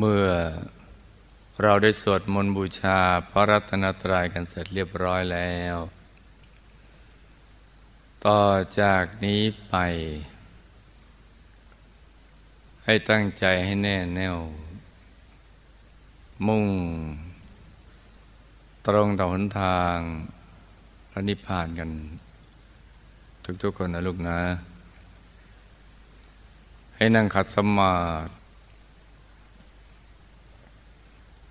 เมื่อเราได้สวดมนต์บูชาพระรัตนตรัยกันเสร็จเรียบร้อยแล้ว ต่อจากนี้ไป ให้ตั้งใจให้แน่แน่ว มุ่ง ตรงต่อหนทางพระนิพพานกัน ทุกๆคนนะลูกนะ ให้นั่งขัดสมาธิ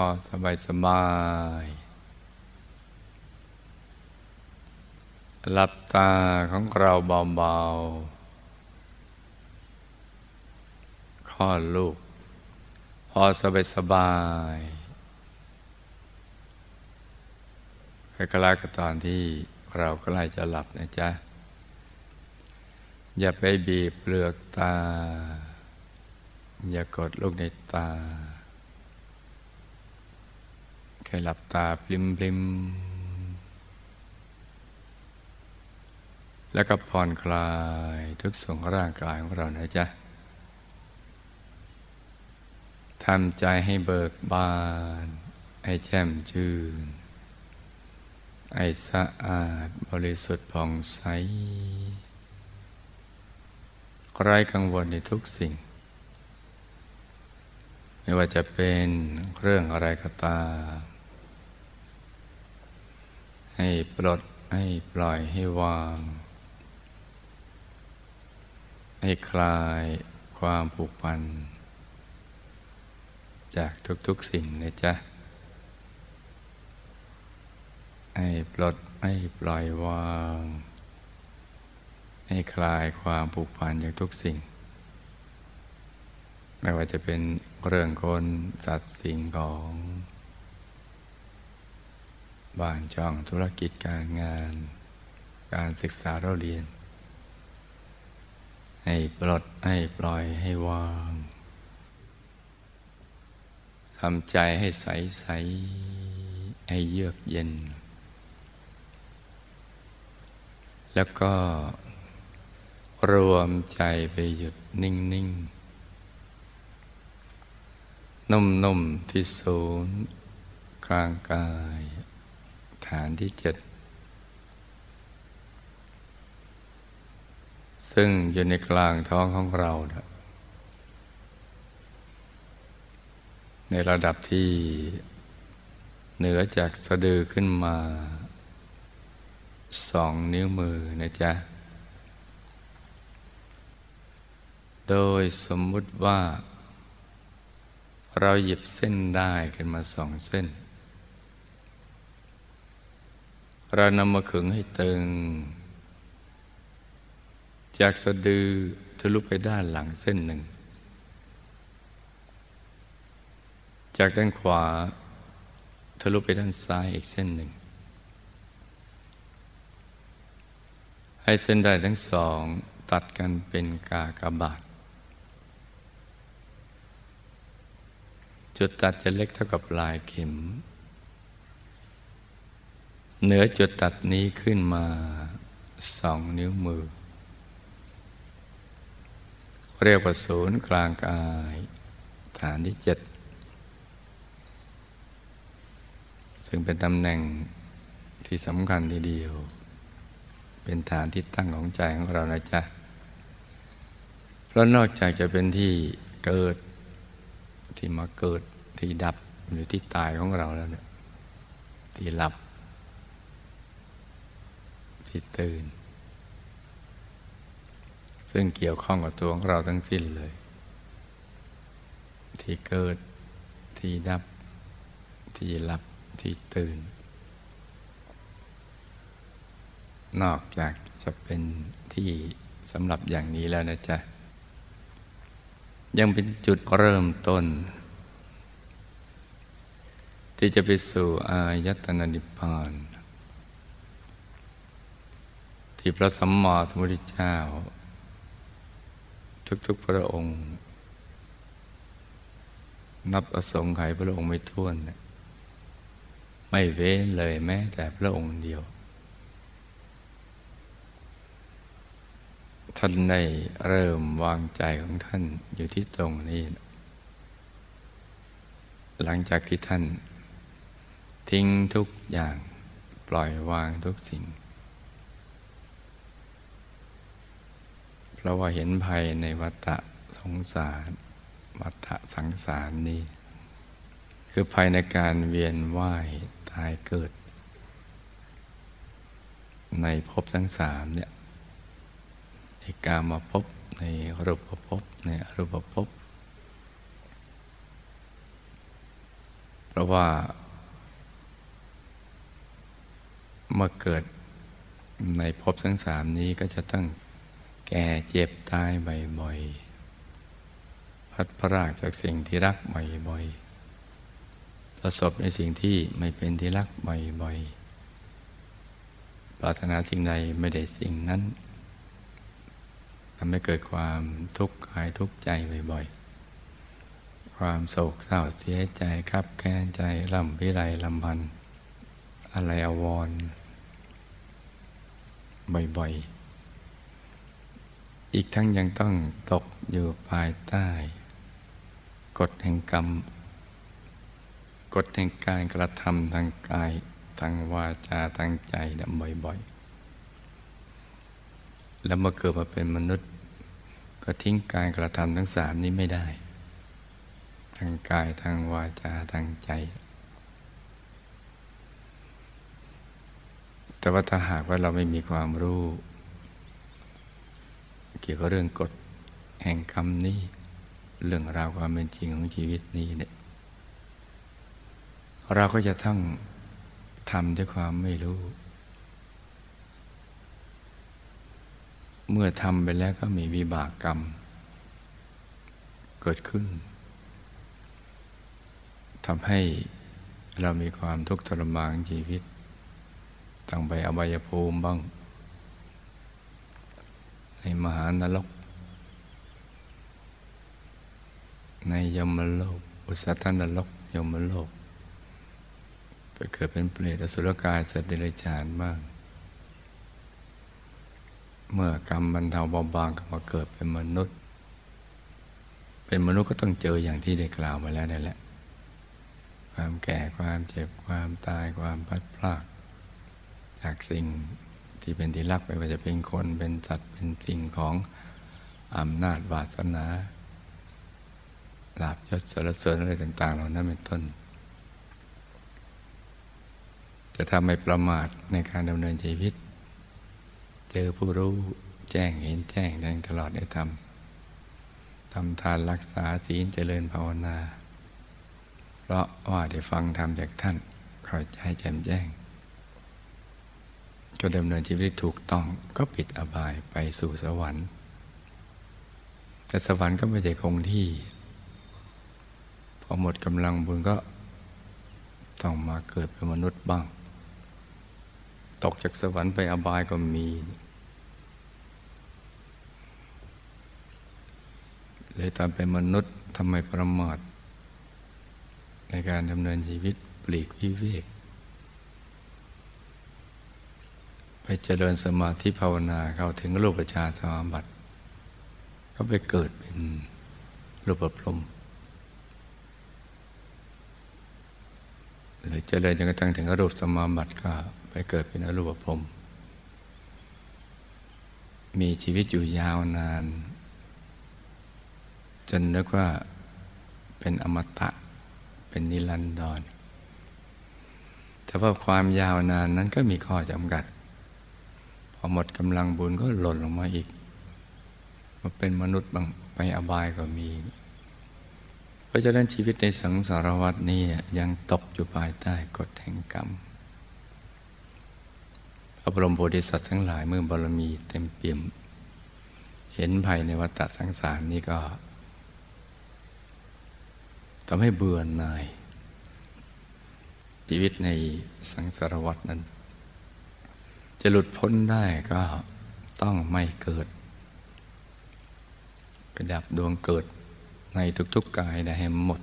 อสบายสบาย หลับตาของเราเบาๆข้อลูก พอสบายสบายคล้ายๆกับตอนที่เราใกล้จะหลับนะจ๊ะ อย่าไปบีบเปลือกตา อย่ากดลูกในตา แค่หลับตาปลิมปลิมแล้วก็ผ่อนคลายทุกส่วนของร่างกายของเรานะจ๊ะทำใจให้เบิกบาน ให้แจ่มชื่น ให้สะอาดบริสุทธิ์ผ่องใสไร้กังวลในทุกสิ่ง ไม่ว่าจะเป็นเรื่องอะไรก็ตาม ให้ปลดให้ปล่อยให้วาง ให้คลายความผูกพัน จากทุกๆสิ่งนะจ๊ะ ให้ปลดให้ปล่อยวาง ให้คลายความผูกพันจากทุกสิ่ง ไม่ว่าจะเป็นเรื่องคนสัตว์สิ่งของ บ้านช่องธุรกิจการงาน การศึกษาเราเรียน ให้ปลดให้ปล่อยให้วางทำใจให้ใสใสให้เยือกเย็น แล้วก็รวมใจไปหยุดนิ่งนิ่งนุ่มๆที่ศูนย์กลางกาย ฐานที่เจ็ดซึ่งอยู่ในกลางท้องของเรา ในระดับที่เหนือจากสะดือขึ้นมาสองนิ้วมือนะจ๊ะ โดยสมมุติว่า เราหยิบเส้นได้ขึ้นมาสองเส้น เรานำมาขึงให้ตึง จากสะดือทะลุไปด้านหลังเส้นหนึ่ง จากด้านขวาทะลุไปด้านซ้ายอีกเส้นหนึ่ง ให้เส้นได้ทั้งสองตัดกันเป็นกากบาท จุดตัดจะเล็กเท่ากับลายเข็ม เหนือจุดตัดนี้ขึ้นมาสองนิ้วมือ เรียกว่าศูนย์กลางกาย ฐานที่เจ็ดซึ่งเป็นตำแหน่งที่สำคัญทีเดียว เป็นฐานที่ตั้งของใจของเรานะจ๊ะ เพราะนอกจากจะเป็นที่เกิดที่มาเกิดที่ดับหรือที่ตายของเราแล้วเนี่ยที่หลับ ที่ตื่น ซึ่งเกี่ยวข้องกับตัวของเราทั้งสิ้นเลย ที่เกิดที่ดับ ที่หลับที่ตื่น นอกจากจะเป็นที่สำหรับอย่างนี้แล้วนะจ๊ะ ยังเป็นจุดเริ่มต้น ที่จะไปสู่อายตนะนิพพาน ที่พระสัมมาสัมพุทธเจ้า ทุกๆพระองค์ นับอสงไขยพระองค์ไม่ท้วน ไม่เว้นเลยแม้แต่พระองค์เดียว ท่านได้เริ่มวางใจของท่านอยู่ที่ตรงนี้ หลังจากที่ท่าน ทิ้งทุกอย่างปล่อยวางทุกสิ่ง เพราะว่าเห็นภัยในวัฏสงสารวัฏสังสารนี้ คือภัยในการเวียนว่ายตายเกิด ในภพทั้งสามเนี่ยในกามาภพในรูปภพในอรูปภพเพราะว่าเมื่อเกิดในภพทั้งสามนี้ก็จะต้อง แก่เจ็บตายบ่อยๆพัดพรากจากสิ่งที่รักบ่อยๆประสบในสิ่งที่ไม่เป็นที่รักบ่อยๆปรารถนาสิ่งใดไม่ได้สิ่งนั้นทำให้เกิดความทุกข์กายทุกข์ใจบ่อยๆ ความโศกเศร้าเสียใจครับแค้นใจลำพิไรลำพันธ์อะไรอววรบ่อยๆ อีกทั้งยังต้องตกอยู่ภายใต้ กฎแห่งกรรม กฎแห่งการกระทำทางกาย ทางวาจาทางใจดับ่อยๆ แล้วเมื่อเกิดมาเป็นมนุษย์ ก็ทิ้งการกระทำทั้งสามนี้ไม่ได้ ทางกายทางวาจาทางใจ แต่ว่าถ้าหากว่าเราไม่มีความรู้ เกี่ยวกับเรื่องกฎแห่งกรรมนี้ เรื่องราวความเป็นจริงของชีวิตนี้เนี่ยเราก็จะต้องทำด้วยความไม่รู้ เมื่อทำไปแล้วก็มีวิบากกรรม เกิดขึ้นทำให้เรามีความทุกข์ทรมานชีวิตต้องไปอบายภูมิบ้าง ในมหานรก ในยมโลก อุสธนรกยมโลก ไปเกิดเป็นเปรตอสุรกายสัตว์เดรัจฉานบ้าง เมื่อกรรมบรรเทาเบาบางก็มาเกิดเป็นมนุษย์ เป็นมนุษย์ก็ต้องเจออย่างที่ได้กล่าวมาแล้วนั่นแหละ ความแก่ความเจ็บความตายความพัดพลากจากสิ่ง ที่เป็นที่รักไม่ว่าจะเป็นคนเป็นสัตว์เป็นสิ่งของอำนาจวาสนาลาบยศสรรเสริญอะไรต่าง ๆ เหล่านั้นเป็นต้น จะทำให้ประมาทในการดำเนินชีวิต เจอผู้รู้แจ้งเห็นแจ้งแดงตลอดในธรรมทำทานรักษาศีลเจริญภาวนา เพราะว่าได้ฟังธรรมจากท่านเข้าใจแจ่มแจ้ง ก็ดำเนินชีวิตถูกต้องก็ปิดอบายไปสู่สวรรค์ แต่สวรรค์ก็ไม่ใช่คงที่ พอหมดกำลังบุญก็ต้องมาเกิดเป็นมนุษย์บ้าง ตกจากสวรรค์ไปอบายก็มี เลยตอนเป็นมนุษย์ทำไมประมาทในการดำเนินชีวิตปลีกวิเวก ไปเจริญสมาธิภาวนาเข้าถึงรูปฌานสมาบัติก็ไปเกิดเป็นรูปพรมเลยเจริญจนกระทั่งถึงรูปสมาบัติก็ไปเกิดเป็นอรูปพรมมีชีวิตอยู่ยาวนาน จนนึกว่าเป็นอมตะเป็นนิรันดรแต่ว่าความยาวนานนั้นก็มีข้อจำกัด อหมดกำลังบุญก็หล่นลงมาอีกมาเป็นมนุษย์บางไปอบายก็มี เพราะฉะนั้นชีวิตในสังสารวัฏนี้ยังตกอยู่ภายใต้กฎแห่งกรรมพระบรมโพธิสัตว์ทั้งหลายเมื่อบารมีเต็มเปี่ยม เห็นภัยในวัฏสังสารนี้ก็ทำให้เบื่อหน่ายชีวิตในสังสารวัตนั้น จะหลุดพ้นได้ก็ต้องไม่เกิด ไปดับดวงเกิดในทุกๆกายได้ให้หมด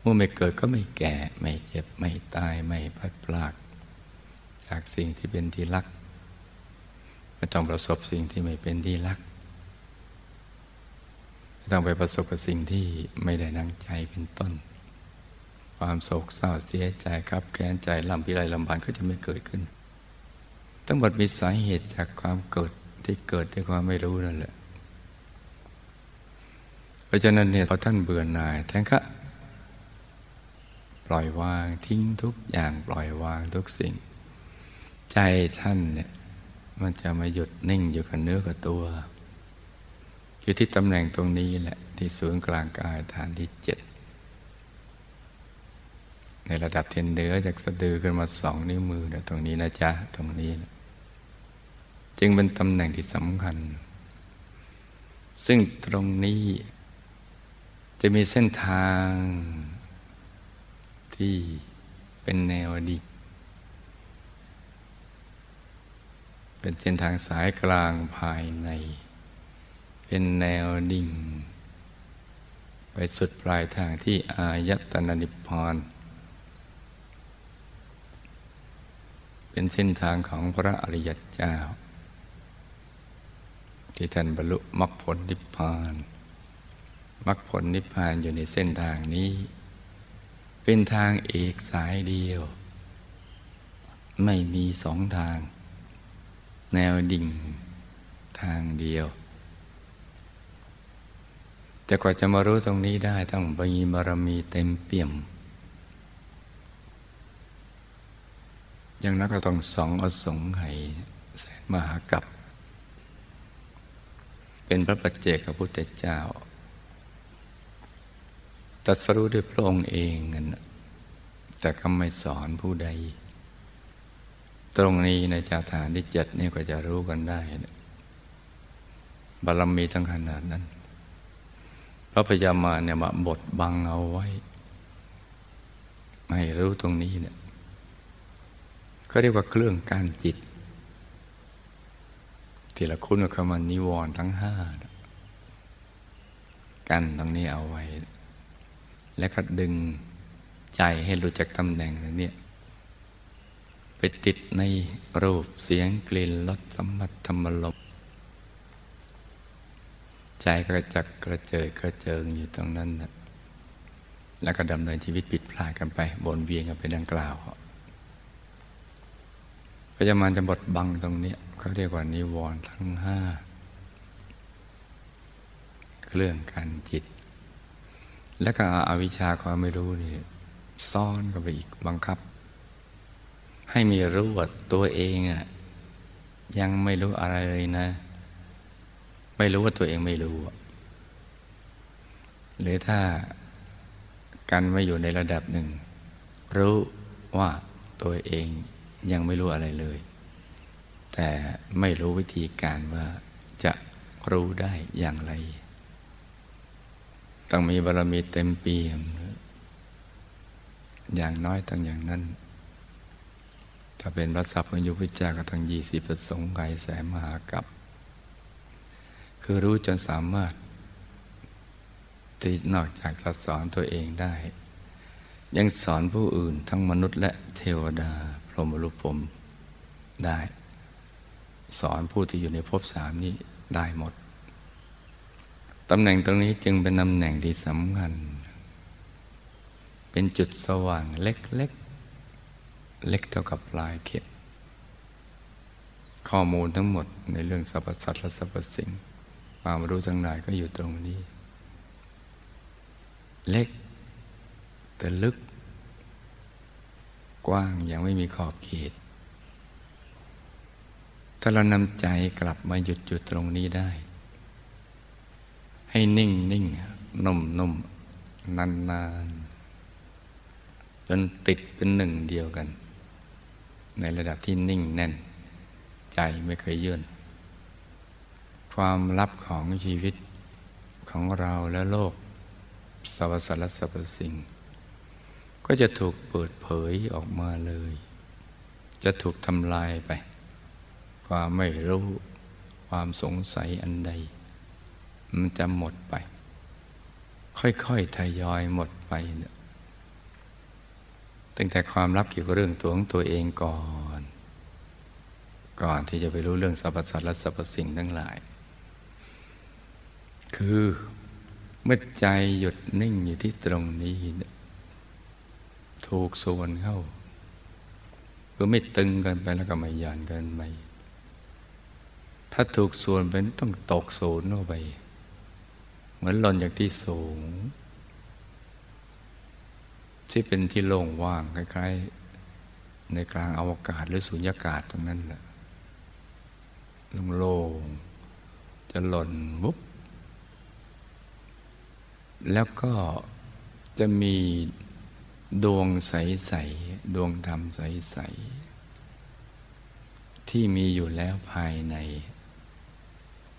เมื่อไม่เกิดก็ไม่แก่ ไม่เจ็บ ไม่ตาย ไม่พัดพลาก จากสิ่งที่เป็นที่รัก ไม่ต้องประสบสิ่งที่ไม่เป็นที่รัก ไม่ต้องไปประสบกับสิ่งที่ไม่ได้นังใจเป็นต้น ความโศกเศร้าเสียใจครับแค้นใจลำพิไรลำบานก็จะไม่เกิดขึ้น ทั้งหมดมีสาเหตุจากความเกิดที่เกิดด้วยความไม่รู้นั่นแหละ เพราะฉะนั้นเนี่ยพอท่านเบื่อหน่ายท่านก็ปล่อยวางทิ้งทุกอย่างปล่อยวางทุกสิ่ง ใจท่านเนี่ยมันจะมาหยุดนิ่งอยู่กับเนื้อกับตัว อยู่ที่ตำแหน่งตรงนี้แหละที่ศูนย์กลางกายฐานที่เจ็ด ในระดับเทนเดือจากสะดือขึ้นมาสองนิ้วมือนะตรงนี้นะจ๊ะ ตรงนี้นะจึงเป็นตำแหน่งที่สำคัญ ซึ่งตรงนี้ จะมีเส้นทางที่เป็นแนวดีเป็นเส้นทางสายกลางภายใน เป็นแนวดิ่ง ไปสุดปลายทางที่อายตนะนิพพาน เป็นเส้นทางของพระอริยเจ้า ที่ท่านบรรลุมรรคผลนิพพานมรรคผลนิพพานอยู่ในเส้นทางนี้ เป็นทางเอกสายเดียว ไม่มีสองทาง แนวดิ่งทางเดียว แต่กว่าจะมารู้ตรงนี้ได้ต้องมีบารมีเต็มเปี่ยม อย่างนั้นก็ต้องสองอสงไขยแสนมหากับ เป็นพระปัจเจกพุทธเจ้าตัดสรู้ด้วยพระองค์เองนแต่ก็ไม่สอนผู้ใด ตรงนี้ในจาฐานที่เจ็ดนี่ก็จะรู้กันได้บารมีทั้งขนาดนั้น พระพยามาเนี่ยมาบดบังเอาไว้ ไม่รู้ตรงนี้เนี่ย ก็เรียกว่าเครื่องการจิต ที่ละคุณคำมันนิวรณ์ทั้งห้ากันตรงนี้เอาไว้ และก็ดึงใจให้หลุดจากตำแหน่งนี้ไปติดในรูปเสียงกลิ่นรสสัมผัสธรรมลมใจก็จักกระเจิดกระเจิงอยู่ตรงนั้นนะแล้วก็ดำเนินชีวิตผิดพลาดกันไปบนเวียงกันไปดังกล่าว พยามารจะบดบังตรงนี้เขาเรียกว่านิวรณ์ทั้งห้าเครื่องกันจิต แล้วก็อวิชชาความไม่รู้นี่ซ่อนกันไปอีกบังคับ ให้มีรู้ว่าตัวเองอะยังไม่รู้อะไรเลยนะ ไม่รู้ว่าตัวเองไม่รู้หรือถ้ากันไม่อยู่ในระดับหนึ่ง รู้ว่าตัวเอง ยังไม่รู้อะไรเลย แต่ไม่รู้วิธีการว่าจะรู้ได้อย่างไร ต้องมีบารมีเต็มเปี่ยม อย่างน้อยต้องอย่างนั้น ถ้าเป็นพระสัพพัญญุพิจาก็ทั้งยี่สิบประสงค์ไกแสมหากับ คือรู้จนสามารถที่นอกจากจะสอนตัวเองได้ ยังสอนผู้อื่นทั้งมนุษย์และเทวดา รมรูปผมได้ สอนผู้ที่อยู่ในภพสามนี้ได้หมดตำแหน่งตรงนี้จึงเป็นตำแหน่งที่สำคัญ เป็นจุดสว่างเล็กๆเล็กเท่ากับปลายเข็มข้อมูลทั้งหมดในเรื่องสรรพสัตว์และสรรพสิ่งความรู้ทั้งหลายก็อยู่ตรงนี้ เล็กแต่ลึก กว้างยังไม่มีขอบเขต ถ้าเรานำใจกลับมาหยุดหยุดตรงนี้ได้ ให้นิ่งนิ่งนุ่มนุ่มนานนานจนติดเป็นหนึ่งเดียวกัน ในระดับที่นิ่งแน่น ใจไม่เคยยื่นความลับของชีวิตของเราและโลกสรรพสารสรรพสิ่ง ก็จะถูกเปิดเผยออกมาเลย จะถูกทำลายไป ความไม่รู้ ความสงสัยอันใด มันจะหมดไป ค่อยๆทยอยหมดไปเนี่ยตั้งแต่ความลับเกี่ยวกับเรื่องตัวของตัวเองก่อน ก่อนที่จะไปรู้เรื่องสรรพสัตว์และสรรพสิ่งทั้งหลาย คือเมื่อใจหยุดนิ่งอยู่ที่ตรงนี้ ถูกส่วนเข้าคือไม่ตึงกันไปแล้วก็ไม่หย่อนกันไปถ้าถูกส่วนไปต้องตกศูนย์เข้าไป เหมือนหล่นจากที่สูง ที่เป็นที่โล่งว่างคล้ายๆ ในกลางอวกาศหรือสุญญากาศตรงนั้นแหละโล่งๆจะหล่นวุบแล้วก็จะมี ดวงใส ๆ ดวงธรรมใส ๆ ที่มีอยู่แล้วภายใน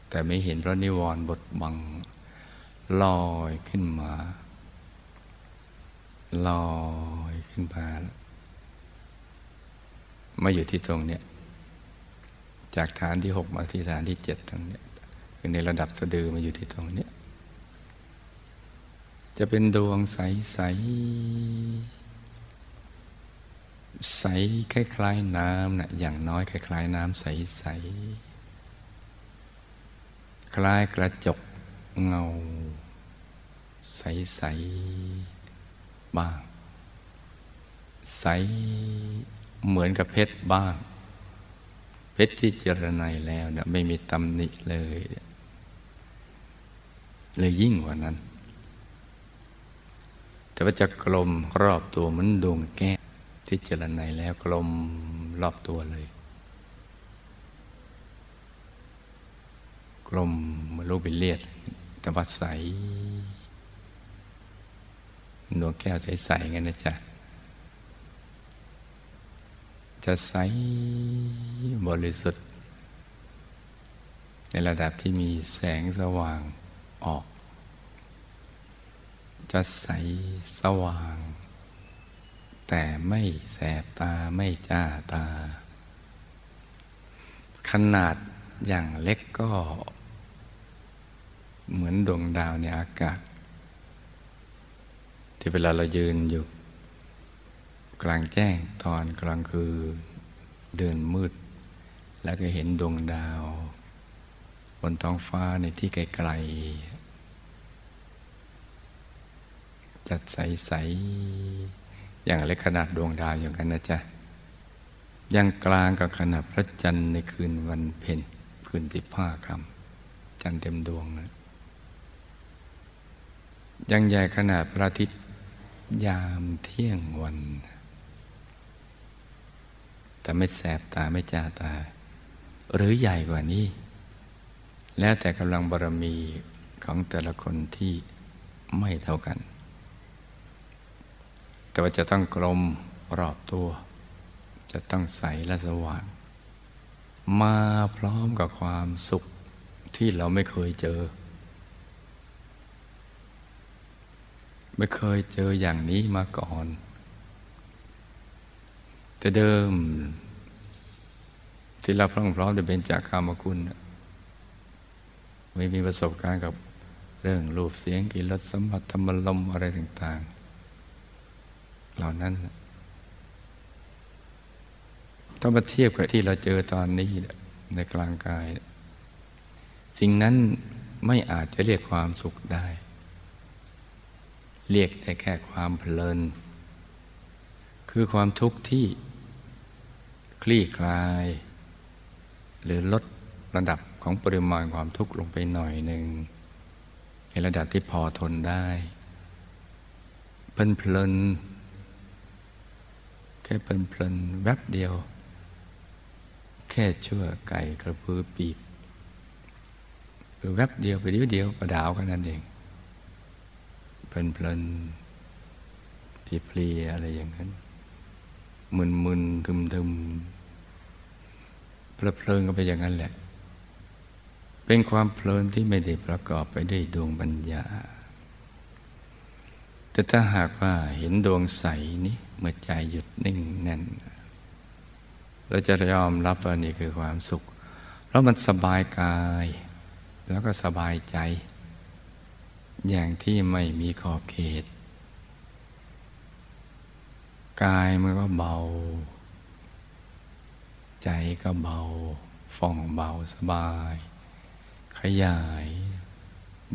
แต่ไม่เห็นเพราะนิวรณ์บดบัง ลอยขึ้นมา ลอยขึ้นมามาอยู่ที่ตรงเนี้ยจากฐานที่หกมาที่ฐานที่เจ็ดตรงเนี้ยคือในระดับสะดือมาอยู่ที่ตรงเนี้ย จะเป็นดวงใสใสใสคล้ายๆน้ำนะอย่างน้อยคล้ายๆน้ำใสใสคล้ายกระจกเงา ใสใสบ้าง ใสเหมือนกับเพชรบ้าง เพชรที่เจรไนแล้วนี่ยไม่มีตำหนิเลยเลยยิ่งกว่านั้น แต่ว่าจะกลมรอบตัวเหมือนดวงแก้วที่เจริญในแล้วกลมรอบตัวเลย กลมมือนลูกเป็นเลียดแต่ว่าใสดวงแก้วใสๆงั้นนะจ๊ะ จะใสบริสุทธิ์ ในระดับที่มีแสงสว่างออก จะใสสว่าง แต่ไม่แสบตาไม่จ้าตา ขนาดอย่างเล็กก็ เหมือนดวงดาวในอากาศ ที่เวลาเรายืนอยู่ กลางแจ้งตอนกลางคืนเดินมืด แล้วก็เห็นดวงดาว บนท้องฟ้าในที่ไกลๆ จัดใสๆอย่างเล็กขนาดดวงดาวอย่างกันนะจ๊ะยังกลางกับขนาดพระจันทร์ในคืนวันเพ็ญคืนที่ผ้าคำจันทร์เต็มดวงนะยังใหญ่ขนาดพระอาทิตย์ยามเที่ยงวัน แต่ไม่แสบตาไม่จ้าตา หรือใหญ่กว่านี้ แล้วแต่กำลังบารมีของแต่ละคนที่ไม่เท่ากัน แต่ว่าจะต้องกลมรอบตัว จะต้องใสและสว่าง มาพร้อมกับความสุขที่เราไม่เคยเจอ ไม่เคยเจออย่างนี้มาก่อน แต่เดิม ที่เราพร้อมพร้อมจะเป็นจากคามคุณ ไม่มีประสบการณ์กับเรื่องรูปเสียงกลิ่นรสสัมผัสธรรมลมอะไรต่างๆ เหล่านั้นต้องมาเทียบกับที่เราเจอตอนนี้ในกลางกาย สิ่งนั้นไม่อาจจะเรียกความสุขได้ เรียกได้แค่ความเพลิน คือความทุกข์ที่คลี่คลาย หรือลดระดับของปริมาณความทุกข์ลงไปหน่อยหนึ่ง ในระดับที่พอทนได้ เพลินเพลิน ค่เพลินๆแวบเดียว แค่ชั่วไก่กระพือปีกคือแวบเดียวไปเดียวเดียวประดาวกันนั่นเองเพลินๆเพลียๆอะไรอย่างนั้นมึนๆทึมๆเพลินก็ไปอย่างนั้นแหละ เป็นความเพลินที่ไม่ได้ประกอบไปด้วยดวงปัญญา แต่ถ้าหากว่าเห็นดวงใสนี้ เมื่อใจหยุดนิ่งแน่น เราจะยอมรับว่านี่คือความสุข เพราะมันสบายกาย แล้วก็สบายใจ อย่างที่ไม่มีขอบเขต กายมันก็เบา ใจก็เบาฟ่องเบาสบาย ขยาย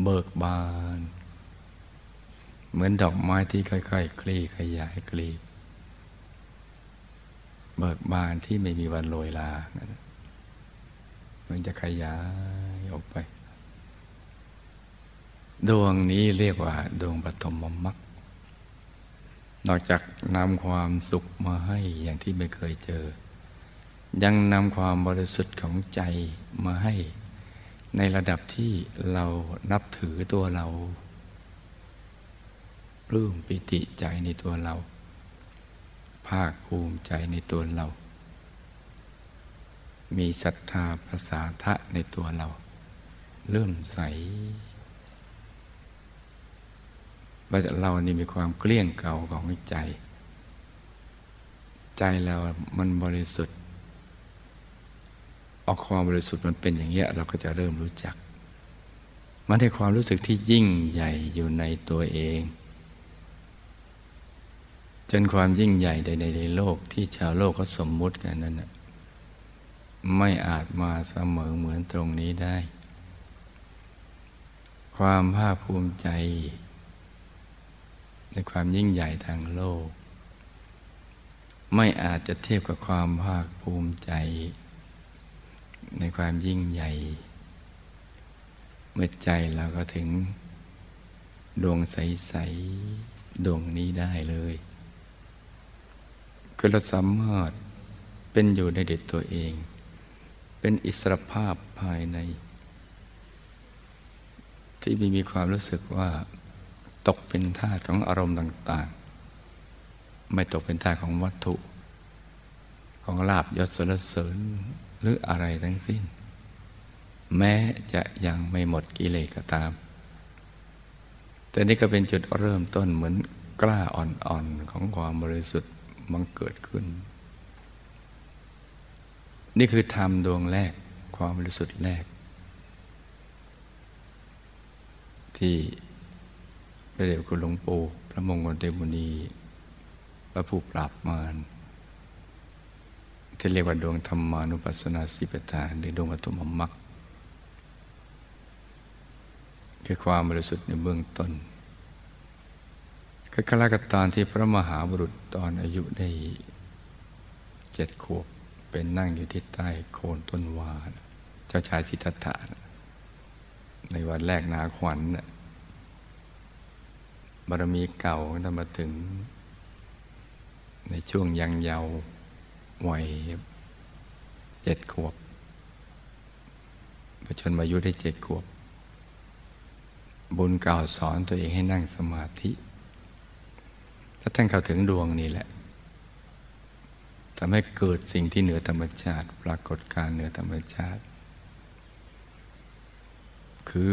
เบิกบาน เหมือนดอกไม้ที่ค่อยๆคลี่ขยายกลีบ เบิกบานที่ไม่มีวันโรยลา มันจะขยายออกไป ดวงนี้เรียกว่า ดวงปฐมมรรคนอกจากนำความสุขมาให้อย่างที่ไม่เคยเจอ ยังนำความบริสุทธิ์ของใจมาให้ ในระดับที่เรานับถือตัวเราปลื้มปิติใจในตัวเราาคภูมิใจในตัวเรา มีศรัทธาภาษาทะในตัวเราเริ่มใสว่าเรานี่มีความเกลี้ยงเก่าของใจ ใจเรามันบริสุทธิ์ออกความบริสุทธิ์มันเป็นอย่างเงี้ยเราก็จะเริ่มรู้จัก มันได้ความรู้สึกที่ยิ่งใหญ่อยู่ในตัวเอง จนความยิ่งใหญ่ใด ๆ ในโลกที่ชาวโลกเขาสมมุติกันนั้นไม่อาจมาเสมอเหมือนตรงนี้ได้ ความภาคภูมิใจ ในความยิ่งใหญ่ทางโลก ไม่อาจจะเทียบกับความภาคภูมิใจ ในความยิ่งใหญ่ เมื่อใจเราก็ถึงดวงใส ๆ ดวงนี้ได้เลย คือเราสามารถเป็นอยู่ในเด็กตัวเอง เป็นอิสรภาพภายใน ที่มีมีความรู้สึกว่า ตกเป็นทาสของอารมณ์ต่าง ๆ ไม่ตกเป็นทาสของวัตถุ ของลาบยศสรเสริญหรืออะไรทั้งสิ้น แม้จะยังไม่หมดกิเลสก็ตาม แต่นี่ก็เป็นจุดเริ่มต้นเหมือนกล้าอ่อนๆของความบริสุทธิ์ มันเกิดขึ้น นี่คือธรรมดวงแรกความบริสุทธิ์แรก ที่พระเดชคุณหลวงปู่พระมงคลเตมุนีพระผู้ปราบมารที่เรียกว่าดวงธรรมานุปัสสนาสิปทานหรือดวงอตุมมรรคคือความบริสุทธิ์ในเบื้องต้น ก็ขลากตอนที่พระมหาบุรุษตอนอายุได้เจ็ดขวบเป็นนั่งอยู่ที่ใต้โคนต้นวาเจ้าชายสิทธัตถะในวันแรกนาขวัญบารมีเก่าถ้ามาถึง ในช่วงยังเยาว์วัยเจ็ดขวบประชนมายุได้เจ็ดขวบ บุญเก่าสอนตัวเองให้นั่งสมาธิ ถ้าท่านเข้าถึงดวงนี้แหละทำให้เกิดสิ่งที่เหนือธรรมชาติ ปรากฏการเหนือธรรมชาติ คือ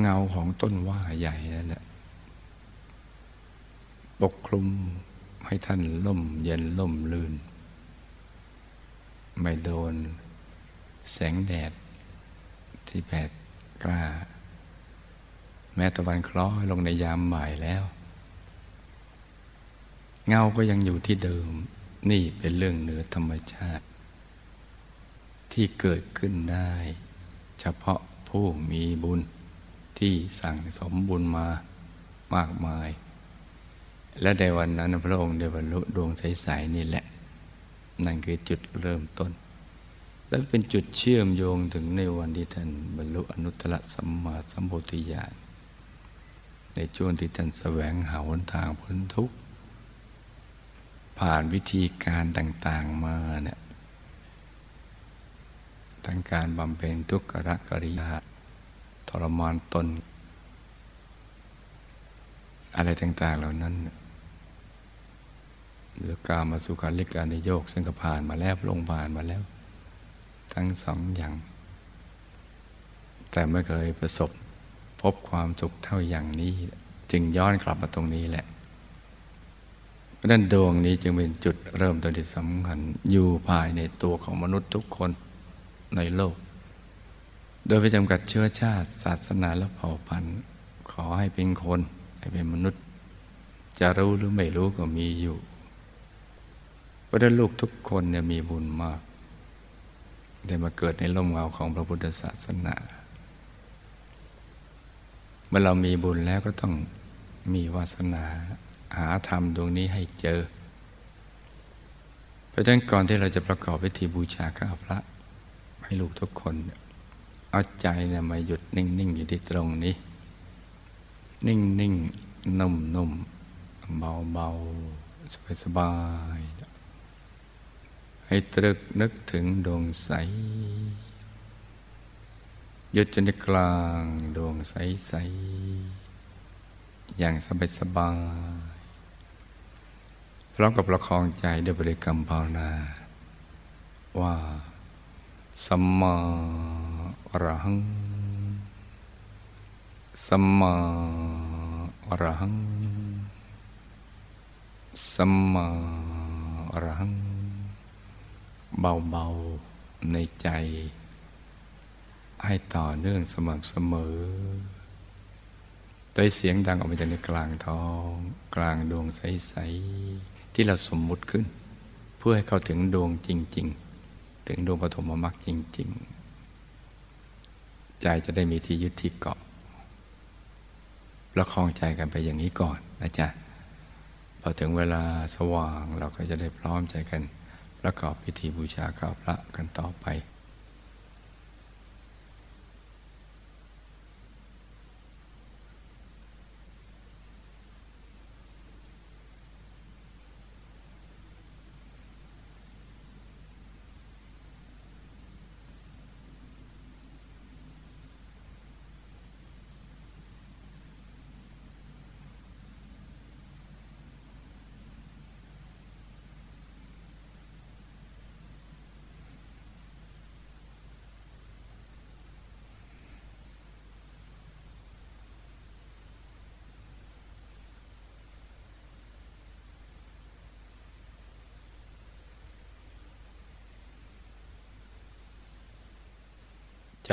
เงาของต้นว่าใหญ่นั่นแหละปกคลุมให้ท่านล่มเย็นล่มลื่น ไม่โดน แสงแดดที่แผดกล้า ม้ตะวันคล้อยลงในยามบ่ายแล้ว เงาก็ยังอยู่ที่เดิม นี่เป็นเรื่องเหนือธรรมชาติ ที่เกิดขึ้นได้ เฉพาะผู้มีบุญที่สั่งสมบุญมามากมาย และในวันนั้นพระองค์ได้บรรลุดวงใสๆนี่แหละ นั่นคือจุดเริ่มต้น และเป็นจุดเชื่อมโยงถึงในวันที่ท่านบรรลุอนุตตรสัมมาสัมโพธิญาณ ในช่วงที่ท่านแสวงหาหนทางพ้นทุกข์ ผ่านวิธีการต่างๆมาเนี่ยทั้งการบำเพ็ญทุกขกริยาทรมานตน อะไรต่าง ๆ เหล่านั้นหรือการมาสุขาริการในโยกซึ่งก็ผ่านมาแล้วลงผ่านมาแล้ว ทั้งสองอย่าง แต่ไม่เคยประสบ พบความสุขเท่าอย่างนี้ จึงย้อนกลับมาตรงนี้แหละ เพราะนั้นดวงนี้จึงเป็นจุดเริ่มต้นที่สำคัญอยู่ภายในตัวของมนุษย์ทุกคนในโลก โดยไปจำกัดเชื้อชาติ ศาสนาและเผ่าพันธุ์ ขอให้เป็นคน ให้เป็นมนุษย์ จะรู้หรือไม่รู้ก็มีอยู่ เพราะนั้นลูกทุกคนเนี่ยมีบุญมาก ได้มาเกิดในร่มเงาของพระพุทธศาสนา เมื่อเรามีบุญแล้วก็ต้องมีวาสนาหาธรรมดวงนี้ให้เจอ เพราะฉะนั้นก่อนที่เราจะประกอบพิธีบูชาข้าพระ ให้ลูกทุกคน เอาใจเนี่ยมาหยุดนิ่ง ๆ อยู่ที่ตรงนี้ นิ่งๆนุ่มๆเบาๆ สบายๆให้ตรึกนึกถึงดวงใส หยุดจนกลางดวงใสใสอย่างสบายสบายพร้อมกับประคองใจด้วยบริกรรมภาวนา ว่า สัมมาอรหัง สัมมาอรหัง สัมมาอรหัง เบา ๆ ในใจ ให้ต่อเนื่องสม่ำเสมอโดยเสียงดังออกมาจากในกลางท้อง กลางดวงใส ๆ ที่เราสมมุติขึ้น เพื่อให้เข้าถึงดวงจริง ๆ ถึงดวงปฐมมรรคจริง ๆ ใจจะได้มีที่ยึดที่เกาะประคองใจกันไปอย่างนี้ก่อนนะจ๊ะพอถึงเวลาสว่างเราก็จะได้พร้อมใจกันประกอบพิธีบูชาข้าพระกันต่อไป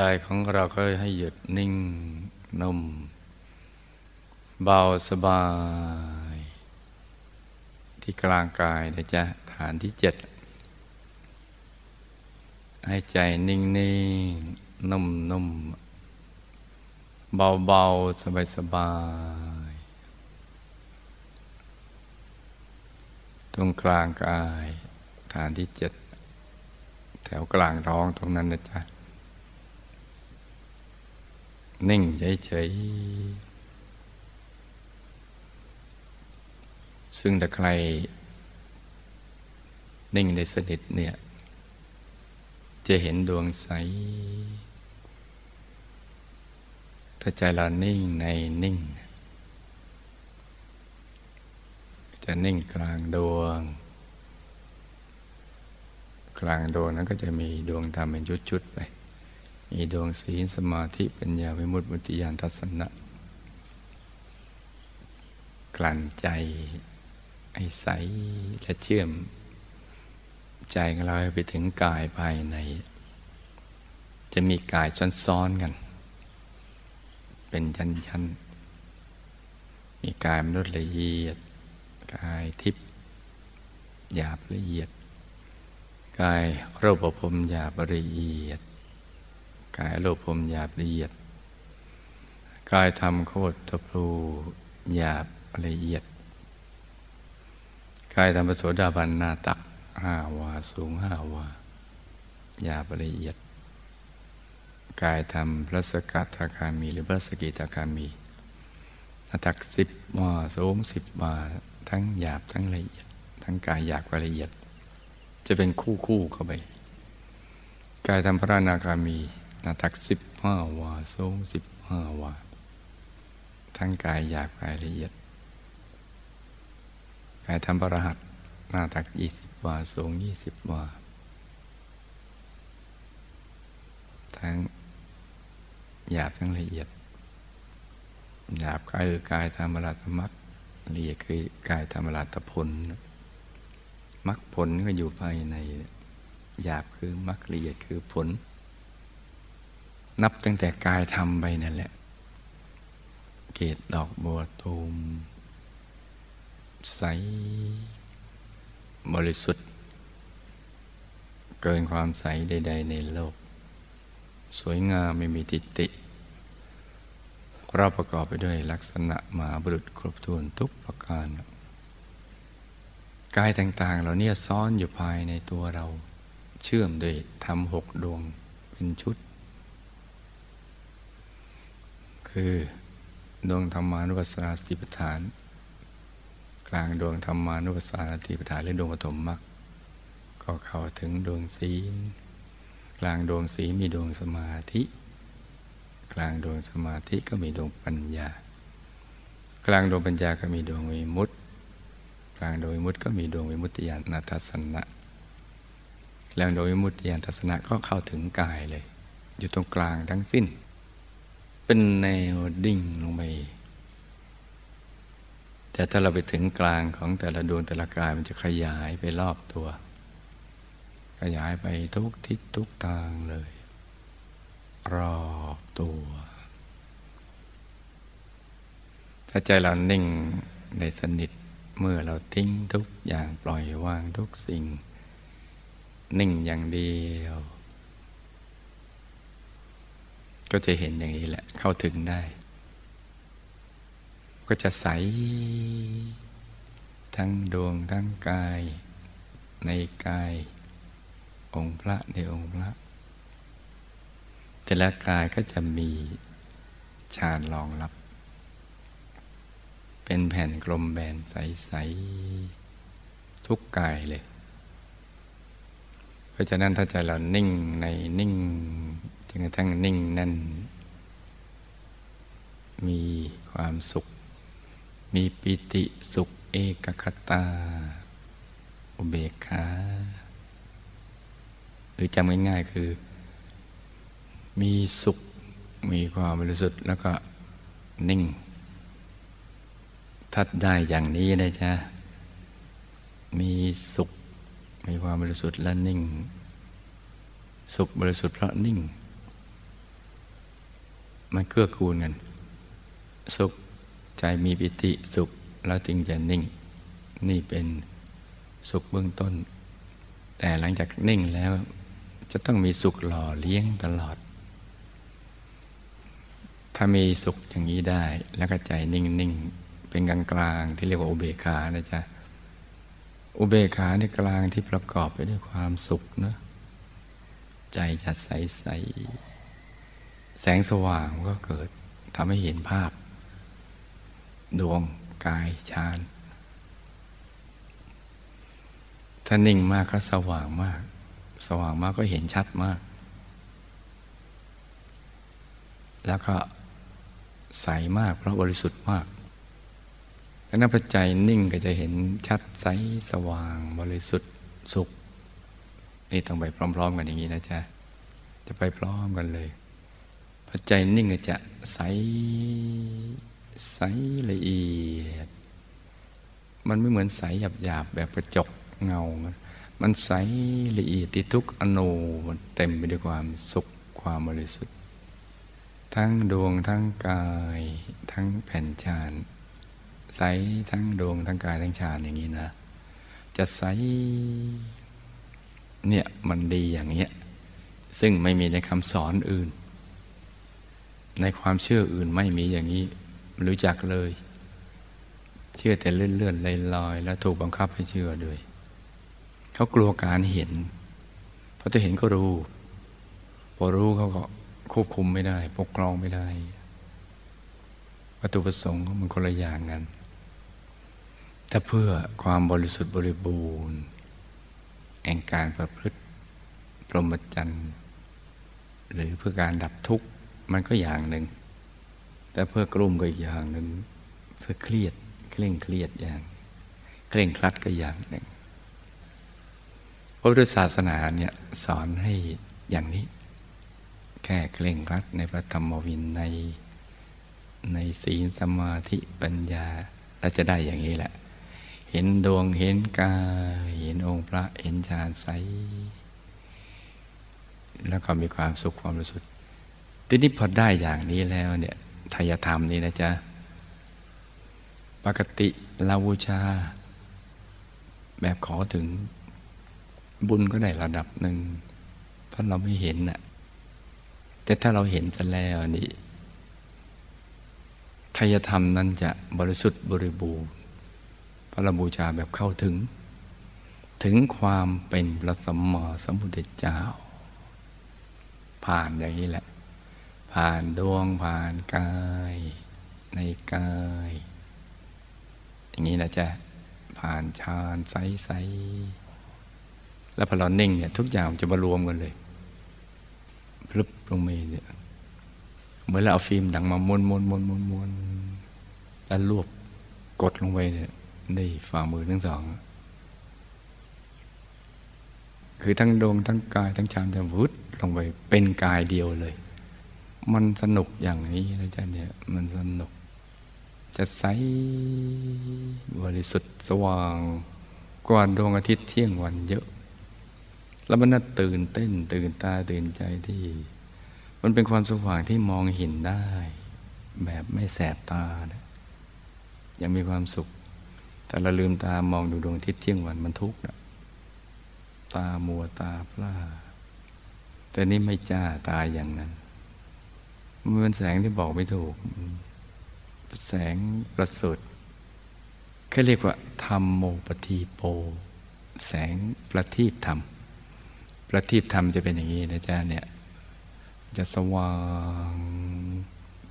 ใจของเราก็ให้หยุดนิ่งนุ่ม เบาสบาย ที่กลางกายนะจ๊ะ ฐานที่เจ็ด ให้ใจนิ่งนิ่งนุ่มนุ่มเบาเบาสบายสบาย ตรงกลางกาย ฐานที่เจ็ด แถวกลางท้องตรงนั้นนะจ๊ะ นิ่งเฉยๆ ซึ่งถ้าใคร นิ่งในสนิทเนี่ย จะเห็นดวงใส ถ้าใจเรานิ่งในนิ่ง จะนิ่งกลางดวง กลางดวงนั้นก็จะมีดวงธรรมเป็นชุดๆไป มีดวงศีลสมาธิปัญญาวิมุตติมุติยานทัศนะ กลั่นใจไอ้ใสและเชื่อม ใจของเราไปถึงกายภายใน จะมีกายซ้อนๆกัน เป็นชั้นๆ มีกายมนุษย์ละเอียด กายทิพย์หยาบละเอียด กายรูปภพหยาบละเอียด กายโลภมหยาบละเอียด กายทำโคตรตพลูหยาบละเอียด กายทำปโสดาบันนาตักห้าวาสูงห้าวาหยาบละเอียด กายทำพระสกัทาคามี หรือพระสกิทาคามีนาตักสิบวาสูงสิบวาทั้งหยาบทั้งละเอียด ทั้งกายหยาบกับละเอียด จะเป็นคู่คู่เข้าไปกายทำพระนาคามี หน้าตักสิบห้าวาสูงสิบห้าวา ทั้งกายหยาบกายละเอียด กายทำประหัตหน้าตักยี่สิบวาสูงยี่สิบวา ทั้งหยาบทั้งละเอียดาบกายคือกายธรรมราตมักละเอียดคือกายธรรมราตผลมักผลก็อยู่ภายใน หยาบคือมักละเอียดคือผล นับตั้งแต่กายทำไปนั่นแหละ เกตดอกบัวตูม ใส บริสุทธิ์ เกินความใสใด ๆ ในโลก สวยงามไม่มีติติเราประกอบไปด้วยลักษณะมหาบุรุษครบถ้วนทุกประการ กายต่างๆ เราเนี่ยซ้อนอยู่ภายในตัวเรา เชื่อมด้วยทำหกดวงเป็นชุด คือดวงธรรมานุปัสสนาสติปัฏฐาน กลางดวงธรรมานุปัสสนาสติปัฏฐานหรือดวงปฐมมรรคก็เข้าถึงดวงศีล กลางดวงศีลมีดวงสมาธิ กลางดวงสมาธิก็มีดวงปัญญา กลางดวงปัญญาก็มีดวงวิมุตติ กลางดวงวิมุตติก็มีดวงวิมุตติญาณทัศนะกลางดวงวิมุตติญาณทัศนะก็เข้าถึงกายเลย อยู่ตรงกลางทั้งสิ้น เป็นแนวดิ่งลงไป แต่ถ้าเราไปถึงกลางของแต่ละดวงแต่ละกายมันจะขยายไปรอบตัว ขยายไปทุกทิศทุกทางเลย รอบตัว ถ้าใจเรานิ่งในสนิทเมื่อเราทิ้งทุกอย่างปล่อยวางทุกสิ่ง นิ่งอย่างเดียว ก็จะเห็นอย่างนี้แหละ เข้าถึงได้ ก็จะใส ทั้งดวงทั้งกาย ในกาย องค์พระในองค์พระแต่ละกายก็จะมีฌานรองรับ เป็นแผ่นกลมแบนใส ๆ ทุกกายเลย เพราะฉะนั้นถ้าใจเรานิ่งในนิ่ง จนกระทั่งนิ่งนั่น มีความสุข มีปิติสุขเอกคตา อุเบกขาหรือจำง่ายๆคือ มีสุข มีความบริสุทธิ์แล้วก็นิ่งถ้าได้อย่างนี้นะจ๊ะ มีสุข มีความบริสุทธิ์และนิ่ง สุขบริสุทธิ์เพราะนิ่ง มันเกื้อกูลกัน สุขใจมีปิติสุขแล้วจึงจะนิ่ง นี่เป็นสุขเบื้องต้น แต่หลังจากนิ่งแล้วจะต้องมีสุขหล่อเลี้ยงตลอด ถ้ามีสุขอย่างนี้ได้ แล้วก็ใจนิ่งๆ เป็นกลางกลางที่เรียกว่าอุเบกขานะจ๊ะ อุเบกขาในกลางที่ประกอบไปด้วยความสุขนะใจจะใสใส แสงสว่างก็เกิดทำให้เห็นภาพ ดวงกายฌานถ้านิ่งมากก็สว่างมาก สว่างมากก็เห็นชัดมาก แล้วก็ใสมากเพราะบริสุทธิ์มากถ้านับใจนิ่งก็จะเห็นชัดใสสว่างบริสุทธิ์สุข นี่ต้องไปพร้อม ๆ กันอย่างนี้นะจ๊ะ จะไปพร้อมกันเลย พอใจนิ่งก็จะใสใสละเอียด มันไม่เหมือนใสหยาบๆแบบกระจกเงา มันใสละเอียดที่ทุกอนูมันเต็มไปด้วยความสุขความบริสุทธิ์ ทั้งดวงทั้งกาย ทั้งแผ่นชานใสทั้งดวงทั้งกายทั้งฌานอย่างนี้นะ จะใสเนี่ยมันดีอย่างเงี้ยซึ่งไม่มีในคำสอนอื่น ในความเชื่ออื่นไม่มีอย่างนี้รู้จักเลย เชื่อแต่เลื่อนเลื่อนลอยลอยแล้วถูกบังคับให้เชื่อด้วยเขากลัวการเห็นพอจะเห็นก็รู้พอรู้เขาก็ควบคุมไม่ได้ ปกครองไม่ได้วัตถุประสงค์มันคนละอย่างกันถ้าเพื่อความบริสุทธิ์บริบูรณ์แห่งการประพฤติพรหมจรรย์หรือเพื่อการดับทุกข์ มันก็อย่างหนึ่ง แต่เพื่อกลุ่มก็อีกอย่างหนึ่งเพื่อเครียด เคร่งเครียดอย่าง เคร่งครัดก็อย่างหนึ่งพระพุทธศาสนาเนี่ยสอนให้อย่างนี้ แค่เคร่งครัดในพระธรรมวินัยในศีลสมาธิปัญญาเราจะได้อย่างนี้แหละ เห็นดวงเห็นกายเห็นองค์พระเห็นฌานใสแล้วก็มีความสุขความรู้สึก ทีนี้พอได้อย่างนี้แล้วเนี่ยทายธรรมนี่นะจ๊ะ ปกติเราบูชา แบบขอถึงบุญก็ได้ระดับหนึ่งเพราะเราไม่เห็นน่ะ แต่ถ้าเราเห็นจะแล้วนี่ทายธรรมนั้นจะบริสุทธิ์บริบูรณ์พระบูชาแบบเข้าถึง ถึงความเป็นพระสัมมาสัมพุทธเจ้า ผ่านอย่างนี้แหละ ผ่านดวงผ่านกาย ในกาย อย่างนี้นะจ๊ะ ผ่านฌานใสๆแล้วพอเรานิ่งเนี่ย ทุกอย่างจะมารวมกันเลยพลึบลงมาเนี่ยเหมือนเราเอาฟิล์มดังมาม้วนม้วนม้วนม้วนม้วนแล้วรวบกดลงไปเนี่ยในฝ่ามือทั้งสอง คือทั้งดวงทั้งกายทั้งชามจะวุดลงไปเป็นกายเดียวเลย มันสนุกอย่างนี้นะจ๊ะเนี่ยมันสนุก จะใสบริสุทธิ์สว่างกว่าดวงอาทิตย์เที่ยงวันเยอะ แล้วมันน่าตื่นเต้นตื่นตาตื่นใจที่ มันเป็นความสว่างที่มองเห็นได้ แบบไม่แสบตานะยังมีความสุข แต่เราลืมตามองดูดวงอาทิตย์เที่ยงวันมันทุกข์นะตามัวตาพลาแต่นี่ไม่จ้าตายอย่างนั้น มันเป็นแสงที่บอกไม่ถูก แสงประสุดเขาเรียกว่า ธรรมโมปทีโป แสงประทีปธรรม ประทีปธรรมจะเป็นอย่างนี้นะจ๊ะเนี่ย จะสว่าง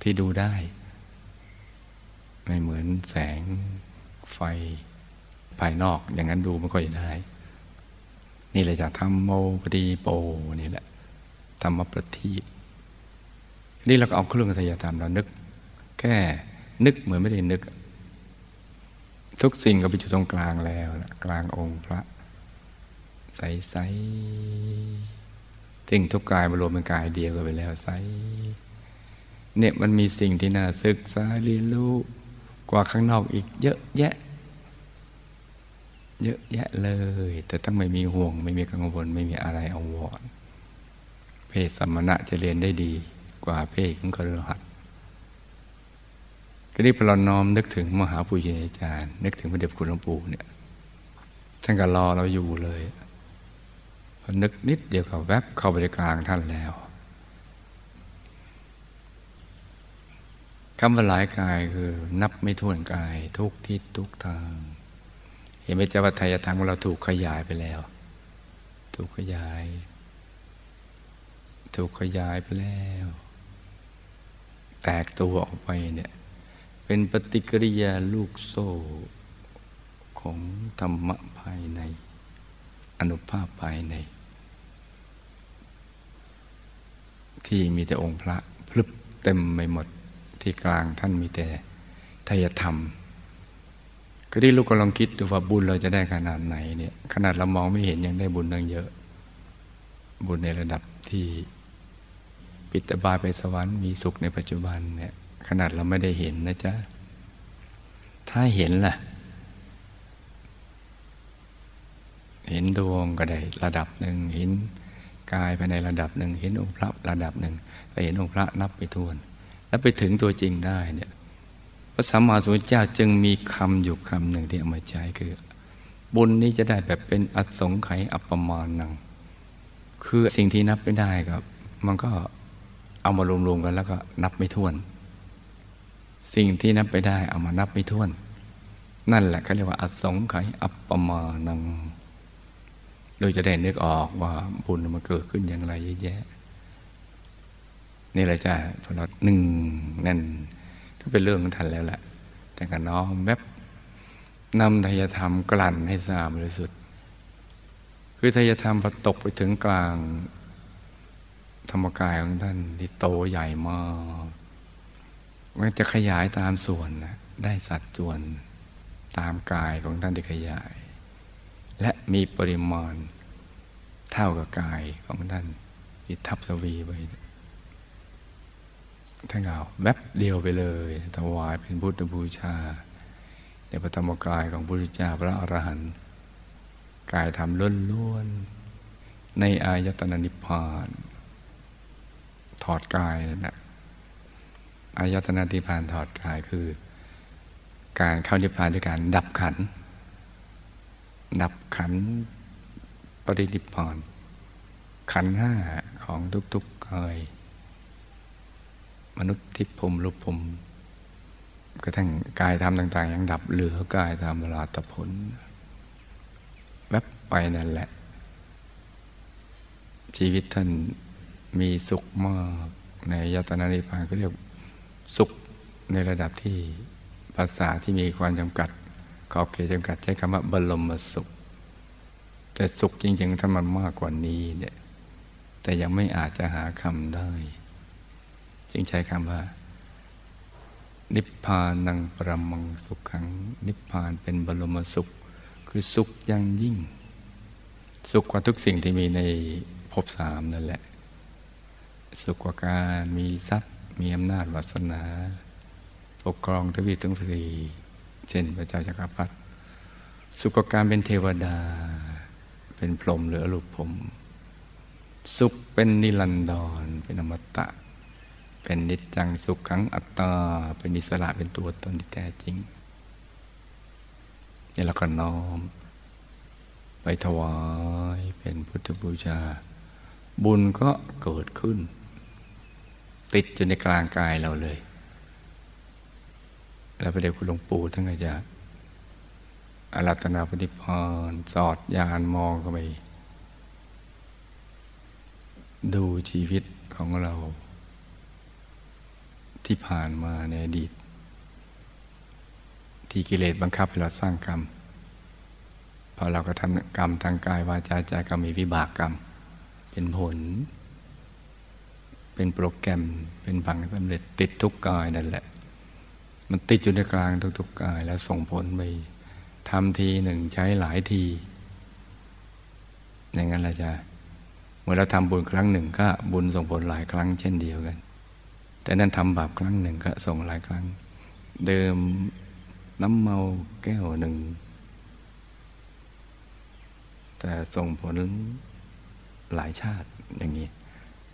ที่ดูได้ ไม่เหมือนแสงไฟภายนอก อย่างนั้นดูไม่ค่อยได้ นี่เลยจากธรรมโมปฏิโปนี่แหละธรรมประทีป นี่เราก็เอาเครื่องทยธรรมเรานึก แค่นึกเหมือนไม่ได้นึก ทุกสิ่งก็ไปอยู่ตรงกลางแล้วกลางองค์พระ ใสๆสิ่งทุกกายมารวมเป็นกายเดียวกันไปแล้วไซเนี่ยมันมีสิ่งที่น่าศึกษาเรียนรู้กว่าข้างนอกอีก เยอะแยะ เยอะแยะเลย แต่ต้องไม่มีห่วง ไม่มีกังวลไม่มีอะไรอาวรเพศสมณะจะเรียนได้ดี กว่าเพศของกระหัตก็นี่พอเราน้อมนึกถึงมหาปุญญาจารย์ นึกถึงพระเดชคุณหลวงปู่เนี่ยท่านก็รอเราอยู่เลยนึกนิดเดียวกับแวบเข้าไปในกลางท่านแล้วคำว่าหลายกายคือ นับไม่ถ้วนกาย ทุกทิศทุกทาง เห็นไหมเจ้าวัฏยธรรมของเราถูกขยายไปแล้ว ถูกขยาย ถูกขยายไปแล้ว แตกตัวออกไปเนี่ยเป็นปฏิกิริยาลูกโซ่ของธรรมะภายใน อนุภาพภายใน ที่มีแต่องค์พระพลึบเต็มไปหมดที่กลางท่านมีแต่ทายธรรม ก็ที่ลูกก็ลองคิดดูว่าบุญเราจะได้ขนาดไหนเนี่ยขนาดเรามองไม่เห็นยังได้บุญตั้งเยอะ บุญในระดับที่ ปิตบายไปสวรรค์มีสุขในปัจจุบันเนี่ยขนาดเราไม่ได้เห็นนะจ๊ะ ถ้าเห็นล่ะ เห็นดวงก็ได้ระดับหนึ่งเห็นกายไปในระดับหนึ่งเห็นองค์พระระดับหนึ่งไปเห็นองค์พระนับไปทวน แล้วไปถึงตัวจริงได้เนี่ยพระสัมมาสัมพุทธเจ้าจึงมีคำอยู่คำหนึ่งที่เอามาใช้คือ บุญนี้จะได้แบบเป็นอสงไขยอัปปมาณัง คือสิ่งที่นับไม่ได้ครับ มันก็ เอามารวมๆกันแล้วก็นับไม่ถ้วน สิ่งที่นับไปได้เอามานับไม่ถ้วน นั่นแหละเขาเรียกว่าอสงไขยอัปปมาณังโดยจะได้นึกออกว่าบุญมันเกิดขึ้นอย่างไรเยอะแยะนี่แหละจ้ะพอเราหนึ่งนั่นก็เป็นเรื่องท่านแล้วแหละแต่กับน้องแมบนำทายธรรมกลั่นให้สะอาดบริสุทธิ์คือทายธรรมพอตกไปถึงกลาง ธรรมกายของท่านที่โตใหญ่มากมันจะขยายตามส่วนนะได้สัดส่วนตามกายของท่านที่ขยาย และมีปริมาณเท่ากับกายของท่านที่ทับสวีไว้ท่านเอาแวบเดียวไปเลยถวายเป็นพุทธบูชาในพระธรรมกายของพระพุทธเจ้าพระอรหันต์กายธรรมล้วนๆในอายตนะนิพพาน ถอดกายนะอายตนะนิพพานถอดกายคือ การเข้านิพพานด้วยการดับขัน ดับขันปรินิพพานขันห้าของทุกๆกายมนุษย์ทิพมรูปพรมกระทั่งกายธรรมต่าง ๆ ยังดับเหลือกายธรรมเวลาตผล แวบไปนั่นแหละ ชีวิตท่าน มีสุขมากในยตนานิพพานก็เรียกสุขในระดับที่ภาษาที่มีความจำกัด ขอบเขตจำกัดใช้คำว่าบรมสุข แต่สุขจริงๆถ้ามันมากกว่านี้เนี่ยแต่ยังไม่อาจจะหาคำได้ จึงใช้คำว่า นิพพานังประมังสุขขัง นิพพานเป็นบรมสุข คือสุขยังยิ่ง สุขกว่าทุกสิ่งที่มีในภพสามนั่นแหละ สุขกว่าการมีทรัพย์ มีอำนาจวาสนา ปกครองทวีทั้งสี่เช่นพระเจ้าจักรพรรดิสุขกว่าการเป็นเทวดา เป็นพรหมหรืออรูปพรหมสุขเป็นนิรันดร เป็นอมตะ เป็นนิจจังสุขขังอัตตา เป็นอิสระเป็นตัวตนที่แท้จริงนี่เราก็น้อม ไปถวายเป็นพุทธบูชา บุญก็เกิดขึ้น ติดอยู่ในกลางกายเราเลย แล้วพระเดชคุณหลวงปู่ท่านก็จะอารัตนาปฏิพรสอดยานมองเข้าไปดูชีวิตของเรา ที่ผ่านมาในอดีต ที่กิเลสบังคับให้เราสร้างกรรมพอเราก็ทำกรรมทางกายวาจาใจก็มีวิบากกรรม เป็นผล เป็นโปรแกรมเป็นฝังสำเร็จติดทุกกายนั่นแหละ มันติดอยู่ในกลางทุกๆกายแล้วส่งผลไปทำทีหนึ่งใช้หลายที อย่างนั้นละจ้ะเมื่อเราทำบุญครั้งหนึ่งก็บุญส่งผลหลายครั้งเช่นเดียวกัน แต่นั้นทำบาปครั้งหนึ่งก็ส่งหลายครั้ง เดิมน้ำเมาแก้วหนึ่ง แต่ส่งผลหลายชาติอย่างนี้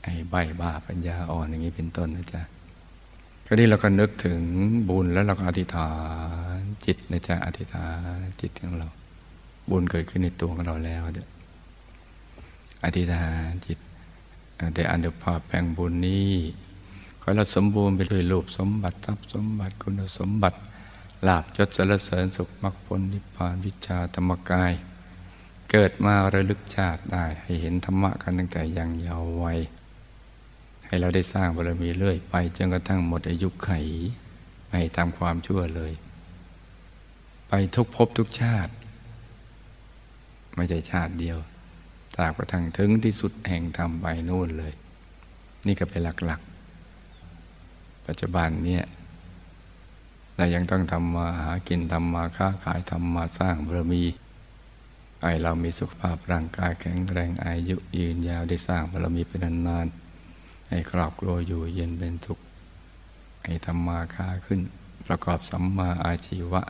ไอ้ใบบ้าปัญญาอ่อนอย่างนี้เป็นต้นนะจ๊ะก็นี้เราก็นึกถึงบุญแล้วเราก็อธิษฐานจิตนะจ๊ะอธิษฐานจิตของเรา บุญเกิดขึ้นในตัวของเราแล้วเดี๋ยอธิษฐานจิตแต่อันเดภาพแปลงบุญนี้ขอเราสมบูรณ์ไปด้วยรูปสมบัติทรัพย์สมบัติคุณสมบัติลาบยศสรรเสริญสุขมรรคผลนิพพานวิชาธรรมกาย เกิดมาระลึกชาติได้ให้เห็นธรรมะกันตั้งแต่ยังเยาว์วัย ให้เราได้สร้างบารมีเรื่อยไปจนกระทั่งหมดอายุไข ไม่ทำความชั่วเลย ไปทุกภพทุกชาติ ไม่ใช่ชาติเดียวตราบกระทั่งถึงที่สุดแห่งธรรมไปนู่นเลย นี่ก็เป็นหลักๆ ปัจจุบันเนี่ยเรายังต้องทำมาหากินทำมาค้าขายทำมาสร้างบารมีไอเรามีสุขภาพร่างกายแข็งแรงอายุยืนยาวได้สร้างบารมีเป็นนานๆ ให้ครอบครัวอยู่เย็นเป็นทุกข์ให้ทำมาค้าขึ้น ประกอบสัมมาอาชีวะ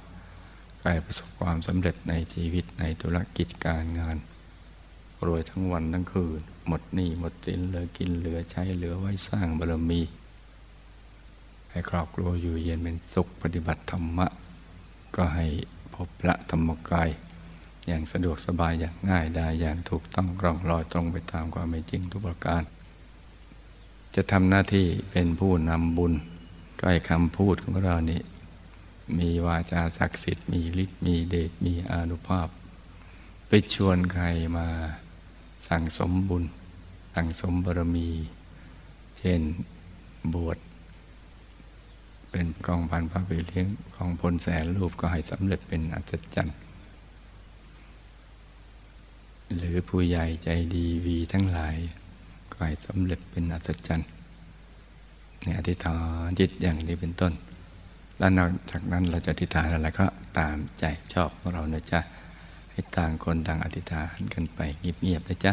กายประสบความสำเร็จในชีวิตในธุรกิจการงาน รวยทั้งวันทั้งคืน หมดหนี้หมดสินเหลือกินเหลือใช้เหลือไว้สร้างบารมี ให้ครอบครัวอยู่เย็นเป็นสุขปฏิบัติธรรมะ ก็ให้พบพระธรรมกายอย่างสะดวกสบายอย่างง่ายได้อย่างถูกต้องร่องรอยตรงไปตามความเป็นจริงทุกประการ จะทำหน้าที่เป็นผู้นำบุญใกล้คำพูดของเรานี่มีวาจาศักดิ์สิทธิ์มีฤทธิ์มีเดชมีอนุภาพ ไปชวนใครมาสั่งสมบุญ สั่งสมบารมี เช่นบวชเป็นกองพันพระไปเลี้ยงของพลแสนรูปก็ให้สำเร็จเป็นอัศจรรย์หรือผู้ใหญ่ใจดีวีทั้งหลาย ก็ให้สำเร็จเป็นอัศจรรย์ในอธิษฐานจิตอย่างนี้เป็นต้น แล้วนอกจากนั้นเราจะอธิษฐานอะไรก็ตามใจชอบของเรานะจ๊ะให้ต่างคนต่างอธิษฐานกันไปเงียบๆนะจ๊ะ